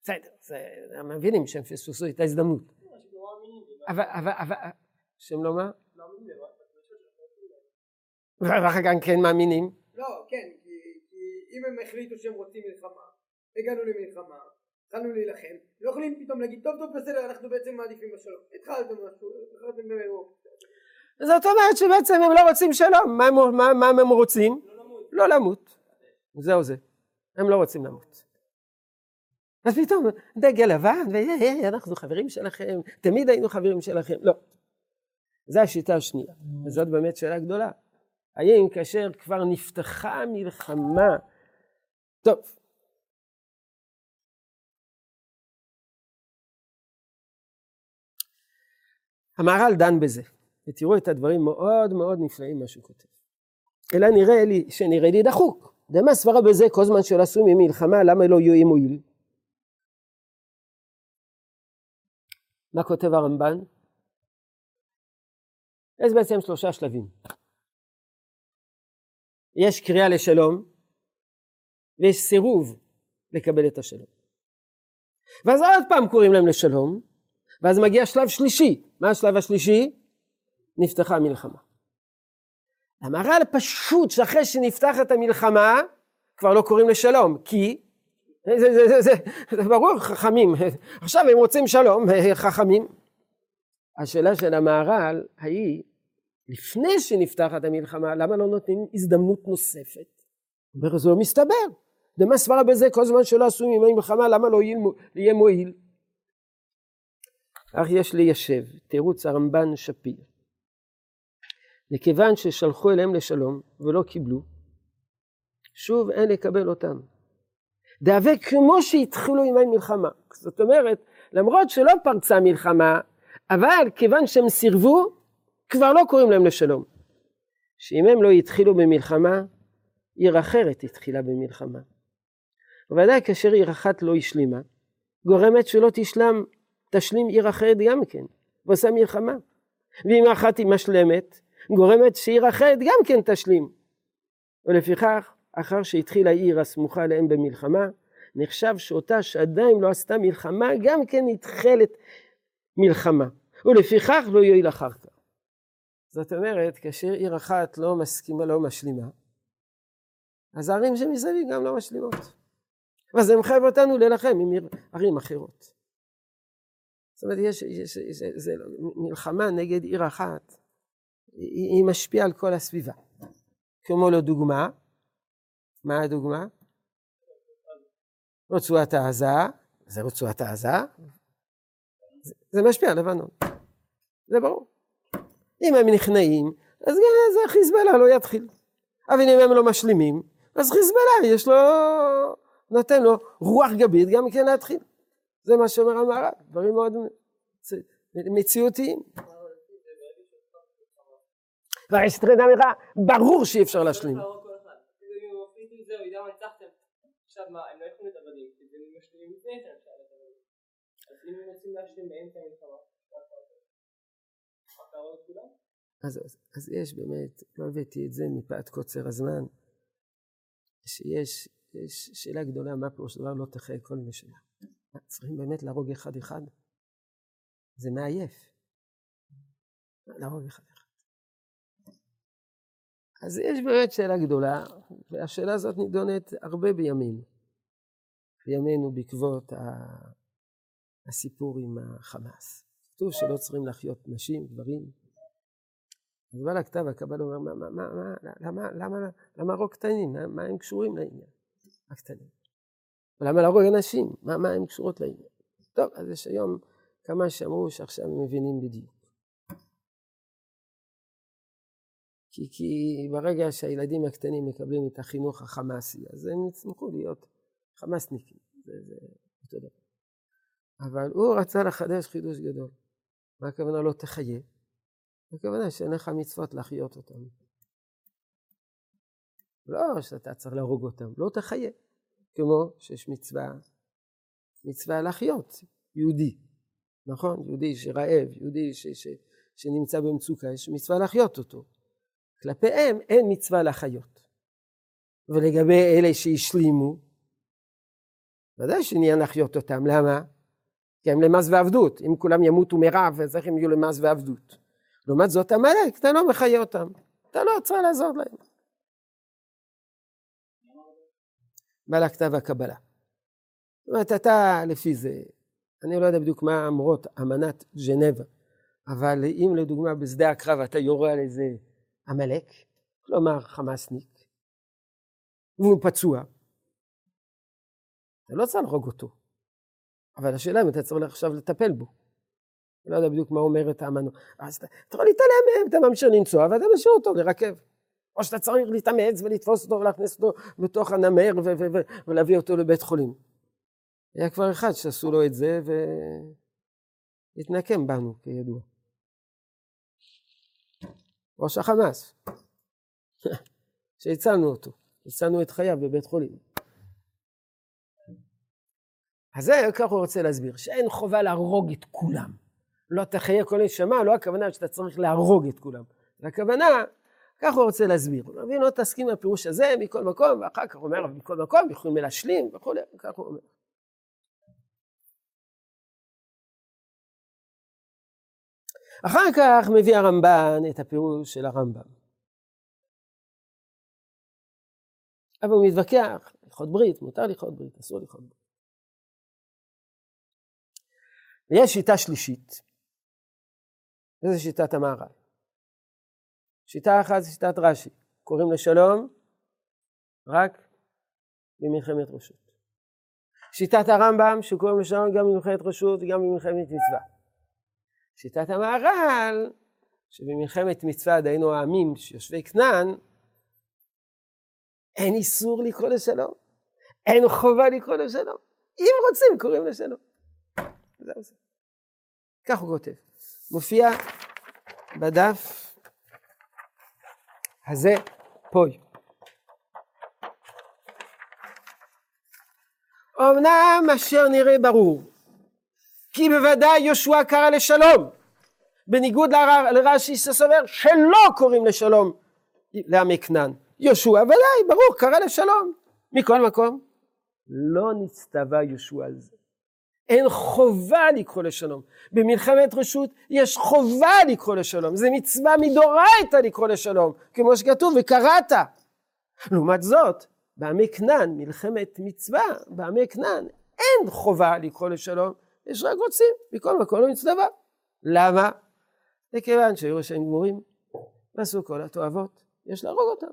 בסדר, מבינים שהם פספסו את ההזדמנות. אבל, אבל, אבל, שהם לא מה? ואחר כך כן מאמינים? לא, כן, כי אם הם החליטו שהם רוצים מלחמה, הגענו למלחמה, התחלנו להילחם, לא יכולים פתאום להגיד טוב טוב בסדר אנחנו בעצם מעדיפים בשלום, התחלתם משהו, התחלתם באירוע. זאת אומרת שבעצם הם לא רוצים שלום, מה, מה, מה הם רוצים? לא למות. לא למות. זהו זה, הם לא רוצים למות. אז פתאום דגל לבן, ואנחנו חברים שלכם, תמיד היינו חברים שלכם, לא. זו השיטה השנייה, וזאת באמת שאלה גדולה. האם כאשר כבר נפתחה מלחמה, טוב, המהר"ל דן בזה, ותראו את הדברים מאוד מאוד נפלאים מה שהוא כותב. אלא נראה לי, שנראה לי דחוק. דמה סברה בזה כל זמן שלא עשו ממלחמה, למה לא יהיו מועיל? מה כותב הרמב"ן? יש בעצם שלושה שלבים. יש קריאה לשלום, ויש סירוב לקבל את השלום. ואז עוד פעם קוראים להם לשלום, ואז מגיע שלב שלישי. מה השלב השלישי? נפתחה המלחמה. המהר"ל פשוט שאחרי שנפתחת המלחמה, כבר לא קוראים לשלום, כי זה, זה, זה, זה, זה ברור, חכמים. עכשיו הם רוצים שלום, חכמים. השאלה של המהר"ל היא, לפני שנפתחת המלחמה, למה לא נותנים הזדמנות נוספת? אומר, זה לא מסתבר. דמה סברה בזה כל זמן שלא עשו ימי מלחמה, למה לא יהיה מועיל? אך יש ליישב, תירוץ הרמב"ן שפיר. מכיוון ששלחו אליהם לשלום ולא קיבלו, שוב אין לקבל אותם. דהווה כמו שהתחילו ימי מלחמה. זאת אומרת, למרות שלא פרצה מלחמה, אבל כיוון שהם סירבו, כבר לא קוראים להם לשלום. שאם הם לא התחילו במלחמה, עיר אחרת התחילה במלחמה. ובוודאי כאשר עיר אחת לא השלימה, גורמת שלא תשלם תשלים עיר אחרת גם כן, ועושה מלחמה. ואם אחת היא משלמת, גורמת שעיר אחרת גם כן תשלים. ולפיכך, אחר שהתחילה עיר הסמוכה עליהם במלחמה, נחשב שאותה שעדיין לא עשתה מלחמה, גם כן נתחלת מלחמה. ולפיכך לא יועיל אחר כך. זאת אומרת, כאשר עיר אחת לא מסכימה, לא משלימה, אז הערים שמסביב גם לא משלימות. אז זה מחייב אותנו להילחם עם ערים אחרות. זאת אומרת, יש, יש, יש זה, מלחמה נגד עיר אחת, היא, היא משפיעה על כל הסביבה. כמו לדוגמה, מה הדוגמה? רצועת עזה, זה רצועת עזה, זה, זה משפיע על לבנון, זה ברור. אם הם נכנעים, אז זה חיזבאללה לא יתחיל. אבל אם הם לא משלימים, אז חיזבאללה יש לו, נותן לו רוח גבית גם כן להתחיל. זה מה שאומר המהר"ל, דברים מאוד מציאותיים. והאסטרדה אמרה, ברור שאי אפשר להשלים. אז, אז, אז יש באמת, לא הבאתי את זה מפאת קוצר הזמן, שיש יש שאלה גדולה מה פירוש דבר לא תחיה כל נשמה. צריכים באמת להרוג אחד אחד? זה מעייף. להרוג אחד אחד. אז יש באמת שאלה גדולה, והשאלה הזאת נידונת הרבה בימינו. בימינו בעקבות הסיפור עם החמאס. כתוב שלא צריכים להחיות נשים, גברים. אז בא לכתב הקבלה אומר, מה, מה, מה, מה, למה, למה, למה להרוג קטנים? מה הם קשורים לעניין? הקטנים. למה להרוג אנשים? מה, מה הן קשורות לעניין? טוב, אז יש היום כמה שאמרו שעכשיו הם מבינים בדיוק. כי, כי ברגע שהילדים הקטנים מקבלים את החינוך החמאסי, אז הם יצמחו להיות חמאסניקים, זה, זה אותו דבר. אבל הוא רצה לחדש חידוש גדול. מה הכוונה לא תחיה? הכוונה שאין לך מצוות להחיות אותם. לא שאתה צריך להרוג אותם, לא תחיה. כמו שיש מצווה, מצווה להחיות יהודי, נכון? יהודי שרעב, יהודי ש, ש, שנמצא במצוקה, יש מצווה להחיות אותו. כלפיהם אין מצווה להחיות. ולגבי אלה שהשלימו, ודאי שנהיה להחיות אותם, למה? כי הם למס ועבדות, אם כולם ימותו מרעב, אז איך הם יהיו למס ועבדות? לעומת זאת עמלק, אתה לא מחיה אותם, אתה לא צריך לעזור להם. בעל הכתב והקבלה. זאת אומרת, אתה לפי זה, אני לא יודע בדיוק מה אמרות אמנת ז'נבה, אבל אם לדוגמה בשדה הקרב אתה יורה על איזה עמלק, כלומר חמאסניק, והוא פצוע, אתה לא צריך להרוג אותו, אבל השאלה אם אתה צריך עכשיו לטפל בו. לא יודע בדיוק מה אומרת האמנות. אז אתה יכול להתעלם מהם, אתה ממשיך לנסוע ואתה משאיר אותו לרכב. או שאתה צריך להתאמץ ולתפוס אותו ולהכניס אותו בתוך הנמר ולהביא אותו לבית חולים. היה כבר אחד שעשו לו את זה והתנקם בנו, כידוע. ראש החמאס, [laughs] שהצלנו אותו, הצלנו את חייו בבית חולים. אז זה ככה הוא רוצה להסביר, שאין חובה להרוג את כולם. לא תחיה כל נשמה, לא הכוונה שאתה צריך להרוג את כולם. הכוונה, ככה הוא רוצה להסביר. הוא מבין, לא תסכים לפירוש הזה מכל מקום, ואחר כך הוא אומר, מכל מקום יכולים להשלים וכולי, ככה הוא אומר. אחר כך מביא הרמב"ן את הפירוש של הרמב"ם. אבל הוא מתווכח, לכרות ברית, מותר לכרות ברית, אסור לכרות ברית. ויש שיטה שלישית, וזו שיטת המהר"ל. שיטה אחת זה שיטת רש"י, קוראים לשלום רק במלחמת רשות. שיטת הרמב"ם, שקוראים לשלום גם במלחמת רשות וגם במלחמת מצווה. שיטת המהר"ל, שבמלחמת מצווה, דהיינו העמים שיושבי כנען, אין איסור לקרוא לשלום, אין חובה לקרוא לשלום. אם רוצים, קוראים לשלום. זהו זה. כך הוא כותב. מופיע בדף הזה, פוי. אמנם אשר נראה ברור, כי בוודאי יהושע קרא לשלום, בניגוד לרש"י שסובר שלא קוראים לשלום לעמי כנען. יהושע ודאי, ברור, קרא לשלום. מכל מקום, לא נצטווה יהושע על זה. אין חובה לקרוא לשלום. במלחמת רשות יש חובה לקרוא לשלום. זה מצווה מדאורייתא לקרוא לשלום, כמו שכתוב, וקראת. לעומת זאת, בעמי כנען, מלחמת מצווה, בעמי כנען, אין חובה לקרוא לשלום, יש רק רוצים, מכל מקום לא מצטווה. למה? זה כיוון שהיו רשעים גמורים, ועשו כל התועבות, יש להרוג אותם.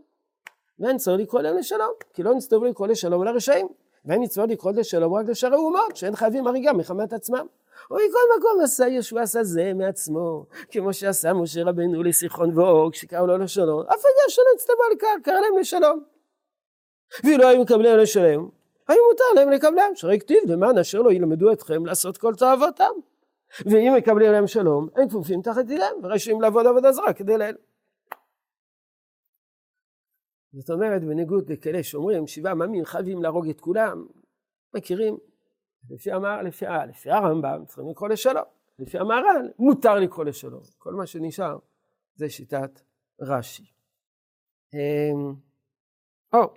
ואין צריך לקרוא להם לשלום, כי לא נסתובבו לקרוא לשלום לרשעים. ואין מצוות לקרוא לשלום רק לשאר האומות, שאין חייבים הריגה מחמת עצמם. ומכל מקום עשה ישוע עשה זה מעצמו, כמו שעשה משה רבנו לסיחון ואור, כשקראו לו לשלום, אף אחד שלא הצטווה לקרוא, קרא להם לשלום. ואילו היו מקבלים לשלם, היו מותר להם לקבלם, שרי כתיב למען אשר לא ילמדו אתכם לעשות כל תאוותם. ואם מקבלים להם שלום, הם כפופים תחת ידיהם, ורשאים לעבוד עבודה זרה כדי לאל. זאת אומרת, בניגוד לכאלה שאומרים, שבעה עממים חייבים להרוג את כולם, מכירים, לפי, המר, לפי, לפי הרמב"ם צריכים לקרוא לשלום, לפי המהר"ל מותר לקרוא לשלום, כל מה שנשאר זה שיטת רש"י. אמ, או,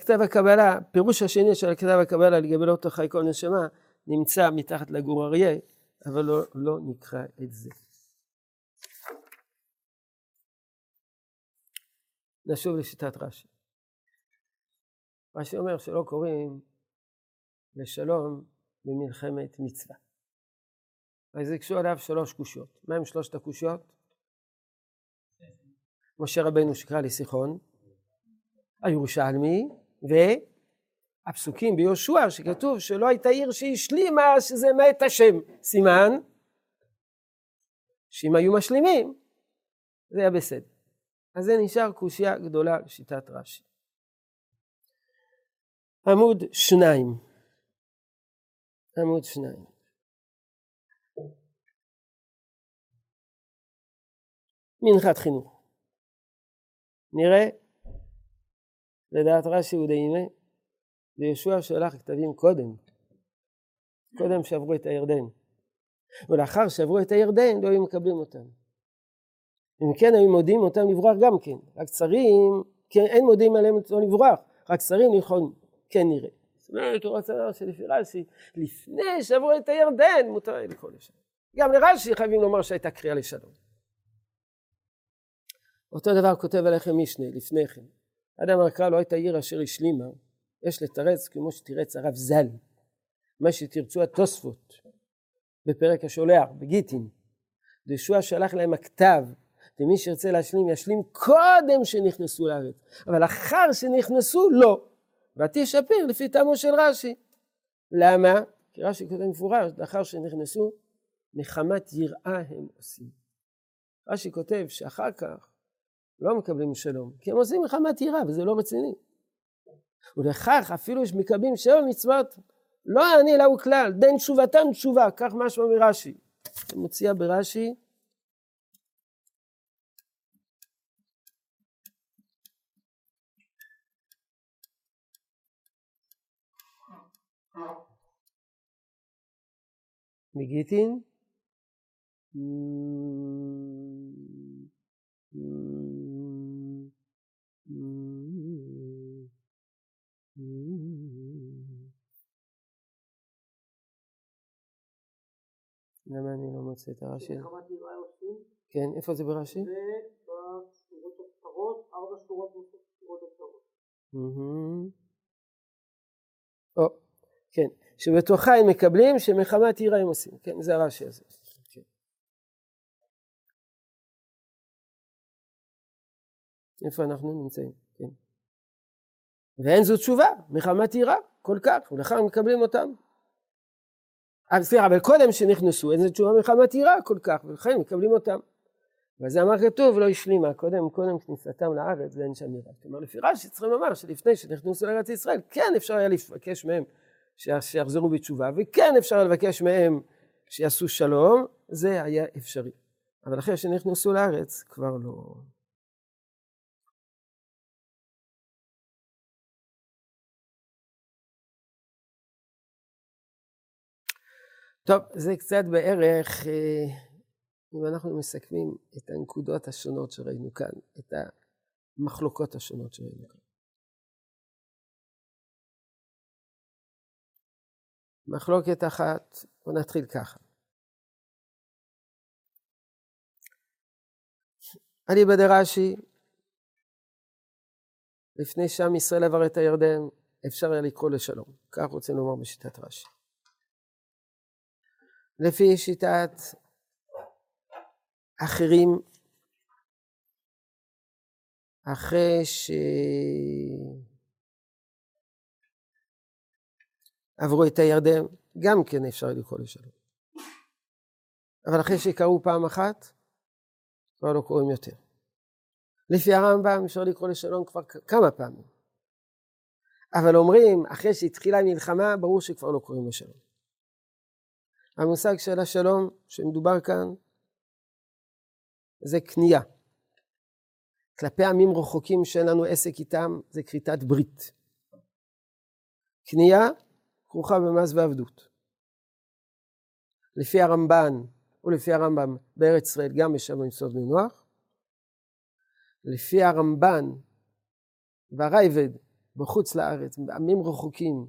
כתב הקבלה, פירוש השני של כתב הקבלה לגבי לא תחי כל נשמה, נמצא מתחת לגור אריה, אבל לא, לא נקרא את זה. נשוב לשיטת רש"י. רש"י אומר שלא קוראים לשלום במלחמת מצווה. אז הקשו עליו שלוש קושיות. מה הם שלושת הקושיות? משה רבנו שקרא לסיחון, הירושלמי, ו... הפסוקים ביהושע שכתוב שלא הייתה עיר שהשלימה שזה מת השם סימן שאם היו משלימים זה היה בסדר. אז זה נשאר קושייה גדולה לשיטת רש"י. עמוד שניים. עמוד שניים. מנחת חינוך. נראה, לדעת רש"י ודאימה, וישוע שלח כתבים קודם, קודם שעברו את הירדן. ולאחר שעברו את הירדן לא היו מקבלים אותם. אם כן היו מודיעים אותם לברוח גם כן, רק שרים, כן, אין מודיעים עליהם לא לברוח, רק שרים יכולים, כן נראה. זאת אומרת, הוא רוצה לומר שלפי רש"י, לפני שעברו את הירדן, מותר לקרוא לשם. גם לרש"י חייבים לומר שהייתה קריאה לשלום. אותו דבר כותב עליכם משנה, לפני כן. אדם הקרא לא הייתה עיר אשר השלימה, יש לתרץ כמו שתירץ הרב ז"ל, מה שתרצו התוספות בפרק השולח, בגיטין. ישוע שלח להם הכתב, ומי שירצה להשלים ישלים קודם שנכנסו לארץ, אבל אחר שנכנסו לא. ותשפר לפי טעמו של רש"י. למה? כי רש"י כותב מפורש, לאחר שנכנסו, מחמת יראה הם עושים. רש"י כותב שאחר כך לא מקבלים שלום, כי הם עושים מחמת יראה, וזה לא רציני. ולכך אפילו שמקבלים שבע מצוות, לא יעני לה הוא כלל, דין תשובתם תשובה, כך משמע מרש"י. מוציאה ברש"י, מגיטין, למה אני לא מוצא את הרש"י? כן, איפה זה ברש"י? זה בשורות הקצרות, ארבע שורות שורות הקצרות. או, כן, שבתוכה הם מקבלים שמחמת עירה הם עושים, כן, זה הרש"י הזה. כן. איפה אנחנו נמצאים? ואין זו תשובה, מחמת עירה, כל כך, ולכן מקבלים אותם. סליחה, אבל קודם שנכנסו, אין זו תשובה מחמת עירה כל כך, ולכן מקבלים אותם. וזה אמר כתוב, לא השלימה, קודם, קודם כניסתם לארץ ואין שם עירה. כלומר, לפי רש"י צריכים לומר שלפני שנכנסו לארץ ישראל, כן אפשר היה לבקש מהם שיחזרו בתשובה, וכן אפשר לבקש מהם שיעשו שלום, זה היה אפשרי. אבל אחרי שנכנסו לארץ, כבר לא... טוב, זה קצת בערך, אה, אם אנחנו מסכמים את הנקודות השונות שראינו כאן, את המחלוקות השונות שראינו כאן. מחלוקת אחת, בואו נתחיל ככה. אליבא דרש"י, לפני שעם ישראל עבר את הירדן, אפשר היה לקרוא לשלום. כך רוצים לומר בשיטת רש"י. לפי שיטת אחרים, אחרי ש... עברו את הירדן, גם כן אפשר לקרוא לשלום. אבל אחרי שקראו פעם אחת, כבר לא קוראים יותר. לפי הרמב"ם אפשר לקרוא לשלום כבר כמה פעמים. אבל אומרים, אחרי שהתחילה המלחמה, ברור שכבר לא קוראים לשלום. המושג של השלום שמדובר כאן, זה קנייה. כלפי עמים רחוקים שאין לנו עסק איתם, זה כריתת ברית. קנייה כרוכה במס ועבדות. לפי הרמב"ן ולפי הרמב"ם בארץ ישראל גם יש שם יסוד מנוח. לפי הרמב"ן והרייבד בחוץ לארץ, עמים רחוקים,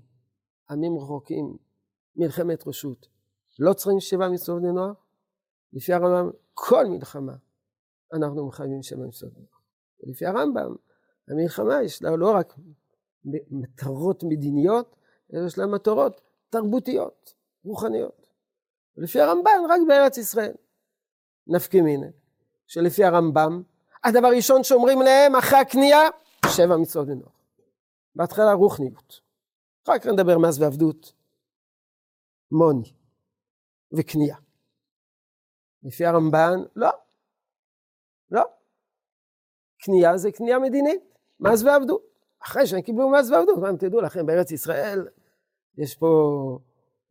עמים רחוקים, מלחמת רשות, לא צריכים שבע מצוות בני נוח. לפי הרמב"ם, כל מלחמה אנחנו מחייבים שבע מצוות בני נוח. ולפי הרמב"ם, המלחמה יש לה לא רק מטרות מדיניות, יש להם מטרות תרבותיות, רוחניות. ולפי הרמב"ן, רק בארץ ישראל. נפקי מיני, שלפי הרמב"ם, הדבר הראשון שאומרים להם אחרי הקנייה, שבע מצוות בנוח. בהתחלה רוחניות. אחר כך נדבר מס ועבדות, מוני וקנייה. לפי הרמב"ן, לא. לא. קנייה זה קנייה מדינית, מס ועבדות. אחרי שהם קיבלו מס ועבדות, גם תדעו לכם, בארץ ישראל יש פה,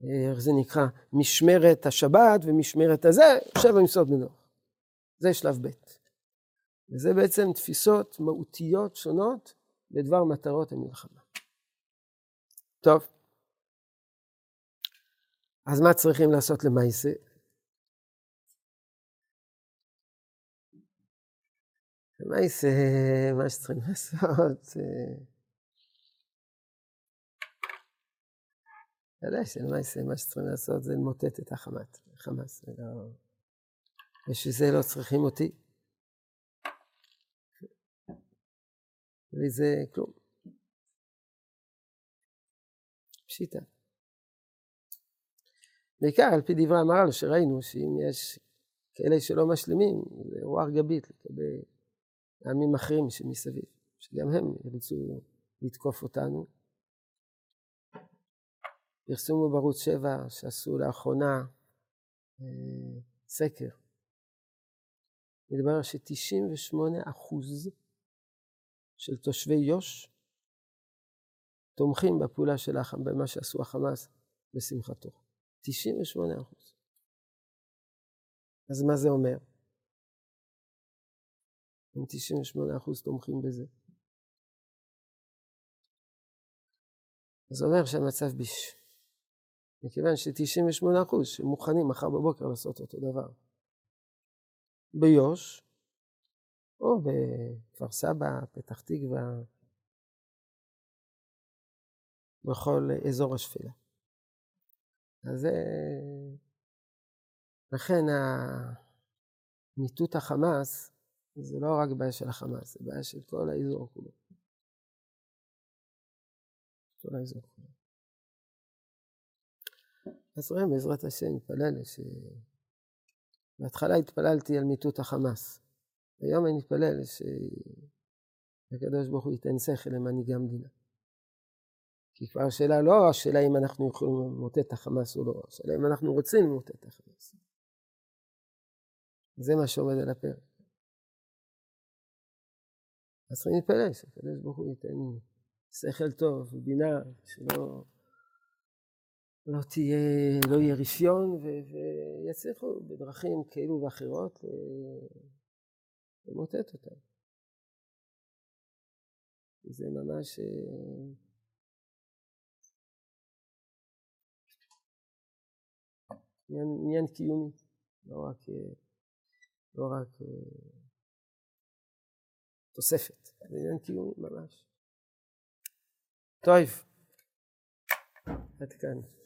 אה, איך זה נקרא, משמרת השבת ומשמרת הזה, שבע מסעות בנוח. זה שלב ב'. וזה בעצם תפיסות מהותיות שונות בדבר מטרות המלחמה. טוב, אז מה צריכים לעשות למעשה? למעשה, מה שצריכים [laughs] לעשות זה... אתה יודע שלמעשה מה שצריכים לעשות זה למוטט את החמאס. חמאס, ולא... בשביל זה לא צריכים אותי. בלי זה כלום. פשיטה. בעיקר על פי דברי המהר"ל שראינו שאם יש כאלה שלא משלימים, זה רוח גבית לגבי עמים אחרים שמסביב, שגם הם ירצו לתקוף אותנו. פרסמו בערוץ 7 שעשו לאחרונה אה, סקר. מדבר ש-98 אחוז של תושבי יו"ש תומכים בפעולה של החמאס, במה שעשו החמאס בשמחתו. 98 אחוז. אז מה זה אומר? אם 98 אחוז תומכים בזה. זה אומר שהמצב ביש. מכיוון ש-98 אחוז שמוכנים מחר בבוקר לעשות אותו דבר. ביו"ש, או בכפר סבא, פתח תקווה, בכל אזור השפלה. אז לכן מיטוט החמאס זה לא רק בעיה של החמאס, זה בעיה של כל האזור כולו. כל האזור כולו. אז רואים בעזרת השם, נתפלל ש... בהתחלה התפללתי על מיטוט החמאס. היום אני מתפלל שהקדוש ברוך הוא ייתן שכל למנהיגי המדינה. כי כבר השאלה לא השאלה אם אנחנו יכולים למוטט את החמאס או לא, השאלה אם אנחנו רוצים למוטט את החמאס. זה מה שעומד על הפרק. אז צריכים להתפלל שהקדוש ברוך הוא ייתן שכל טוב ובינה, שלא לא תהיה, לא יהיה רפיון ויצליחו בדרכים כאלו ואחרות למוטט אותם. זה ממש אה, עניין, עניין קיומי, לא רק, אה, לא רק אה, תוספת, זה עניין קיומי ממש. טוב, עד כאן.